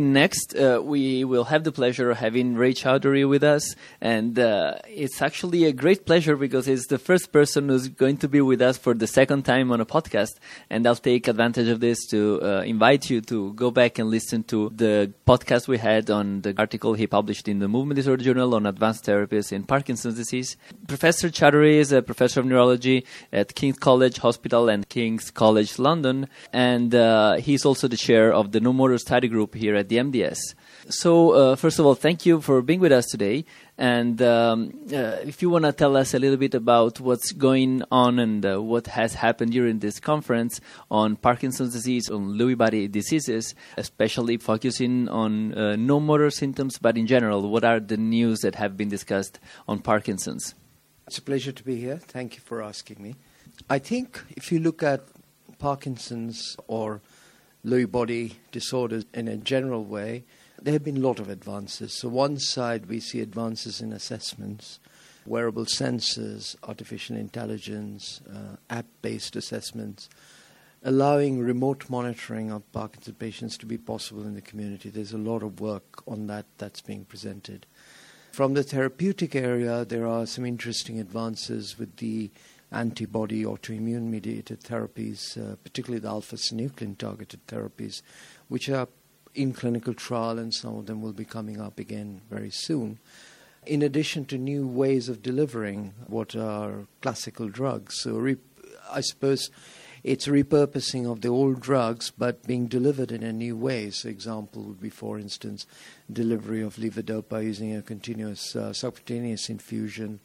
Next, uh, we will have the pleasure of having Ray Chaudhuri with us, and uh, it's actually a great pleasure because he's the first person who's going to be with us for the second time on a podcast. And I'll take advantage of this to uh, invite you to go back and listen to the podcast we had on the article he published in the Movement Disorder Journal on advanced therapies in Parkinson's disease. Professor Chaudhuri is a professor of neurology at King's College Hospital and King's College London, and uh, he's also the chair of the Non Motor Study Group here at the MDS. So, uh, first of all, thank you for being with us today. And um, uh, if you want to tell us a little bit about what's going on and uh, what has happened during this conference on Parkinson's disease, on Lewy body diseases, especially focusing on uh, no motor symptoms, but in general, what are the news that have been discussed on Parkinson's? It's a pleasure to be here. Thank you for asking me. I think if you look at Parkinson's or Lewy body disorders in a general way, there have been a lot of advances. So, one side we see advances in assessments, wearable sensors, artificial intelligence, uh, app based assessments, allowing remote monitoring of Parkinson's patients to be possible in the community. There's a lot of work on that that's being presented. From the therapeutic area, there are some interesting advances with the antibody autoimmune mediated therapies, uh, particularly the alpha synuclein targeted therapies, which are in clinical trial, and some of them will be coming up again very soon. In addition to new ways of delivering what are classical drugs. So, re- I suppose it's repurposing of the old drugs but being delivered in a new way. So, example would be, for instance, delivery of levodopa using a continuous uh, subcutaneous infusion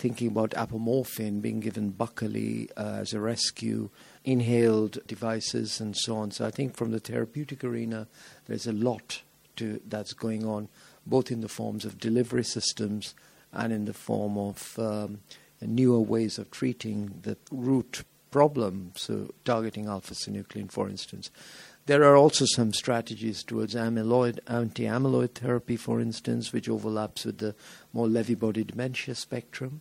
thinking about apomorphine being given buccally uh, as a rescue, inhaled devices, and so on. So I think from the therapeutic arena, there's a lot to, that's going on, both in the forms of delivery systems and in the form of um, newer ways of treating the root problem, so targeting alpha synuclein, for instance. There are also some strategies towards amyloid, anti amyloid therapy, for instance, which overlaps with the more Lewy body dementia spectrum.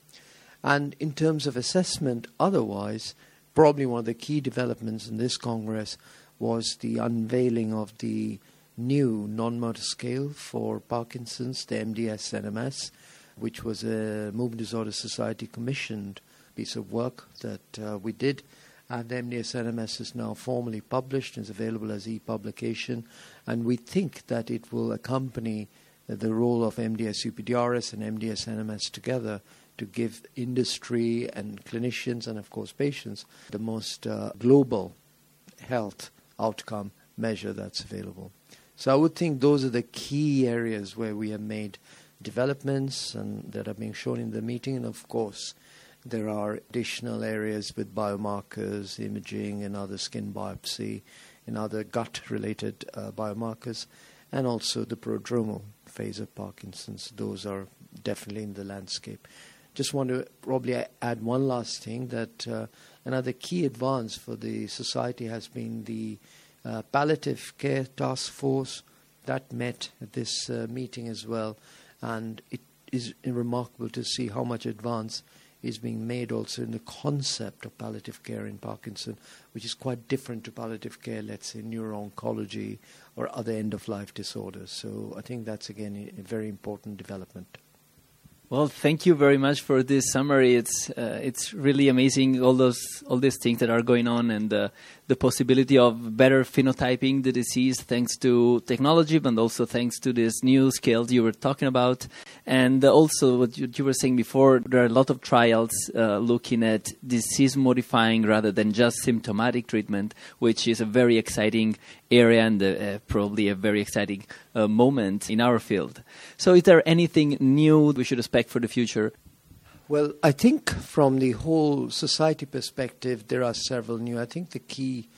And in terms of assessment, otherwise, probably one of the key developments in this Congress was the unveiling of the new non motor scale for Parkinson's, the MDS NMS, which was a Movement Disorder Society commissioned piece of work that uh, we did. And MDS NMS is now formally published and is available as e publication. And we think that it will accompany the role of MDS UPDRS and MDS NMS together to give industry and clinicians and, of course, patients the most uh, global health outcome measure that's available. So I would think those are the key areas where we have made developments and that are being shown in the meeting. And of course, there are additional areas with biomarkers, imaging, and other skin biopsy, and other gut-related uh, biomarkers, and also the prodromal phase of Parkinson's. Those are definitely in the landscape. Just want to probably add one last thing that uh, another key advance for the society has been the uh, palliative care task force that met at this uh, meeting as well, and it is remarkable to see how much advance is being made also in the concept of palliative care in Parkinson, which is quite different to palliative care, let's say, neuro-oncology or other end-of-life disorders. So I think that's, again, a very important development. Well, thank you very much for this summary. It's uh, it's really amazing all those all these things that are going on and uh, the possibility of better phenotyping the disease thanks to technology, but also thanks to this new scales you were talking about. And also, what you, you were saying before, there are a lot of trials uh, looking at disease modifying rather than just symptomatic treatment, which is a very exciting area and uh, probably a very exciting uh, moment in our field. So, is there anything new we should expect for the future? Well, I think from the whole society perspective, there are several new. I think the key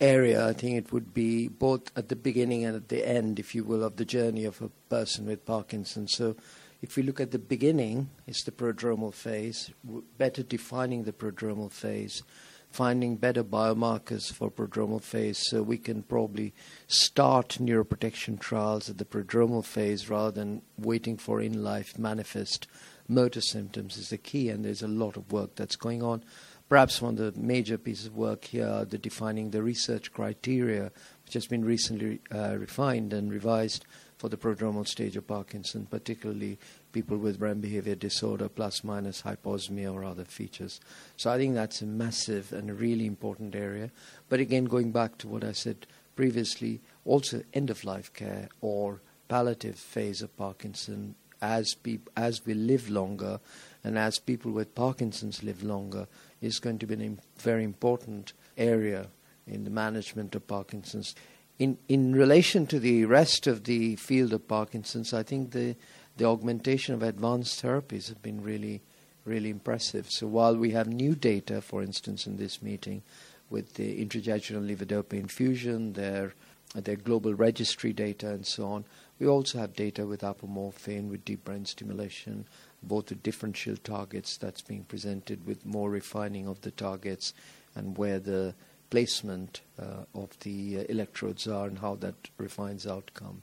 area, I think it would be both at the beginning and at the end, if you will, of the journey of a person with Parkinson's. So, if we look at the beginning, it's the prodromal phase, better defining the prodromal phase, finding better biomarkers for prodromal phase, so we can probably start neuroprotection trials at the prodromal phase rather than waiting for in life manifest motor symptoms is the key, and there's a lot of work that's going on. Perhaps one of the major pieces of work here the defining the research criteria, which has been recently uh, refined and revised for the prodromal stage of Parkinson, particularly people with REM behavior disorder plus minus hyposmia or other features. So I think that's a massive and a really important area. But again, going back to what I said previously, also end of life care or palliative phase of Parkinson as peop- as we live longer and as people with Parkinson's live longer is going to be a Im- very important area in the management of Parkinson's. In, in relation to the rest of the field of Parkinson's, I think the, the augmentation of advanced therapies have been really, really impressive. So while we have new data, for instance, in this meeting with the intrajejunal levodopa infusion, their, their global registry data, and so on, we also have data with apomorphine, with deep brain stimulation, both with differential targets that's being presented with more refining of the targets and where the placement uh, of the uh, electrodes are and how that refines outcome.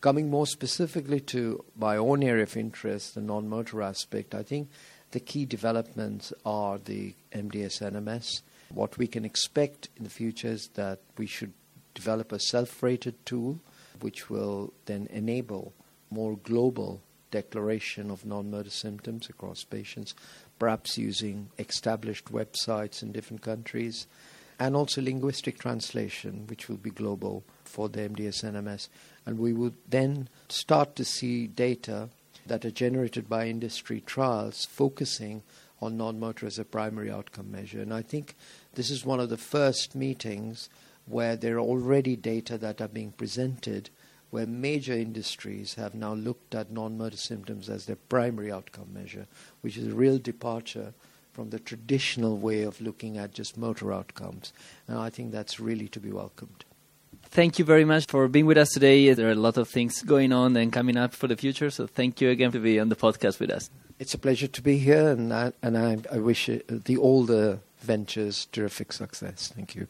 Coming more specifically to my own area of interest, the non motor aspect, I think the key developments are the MDS NMS. What we can expect in the future is that we should develop a self rated tool which will then enable more global declaration of non motor symptoms across patients, perhaps using established websites in different countries and also linguistic translation, which will be global for the MDS NMS. And we would then start to see data that are generated by industry trials focusing on non motor as a primary outcome measure. And I think this is one of the first meetings where there are already data that are being presented where major industries have now looked at non motor symptoms as their primary outcome measure, which is a real departure from the traditional way of looking at just motor outcomes. And I think that's really to be welcomed. Thank you very much for being with us today. There are a lot of things going on and coming up for the future. So thank you again for being on the podcast with us. It's a pleasure to be here, and I, and I, I wish the, all the ventures terrific success. Thank you.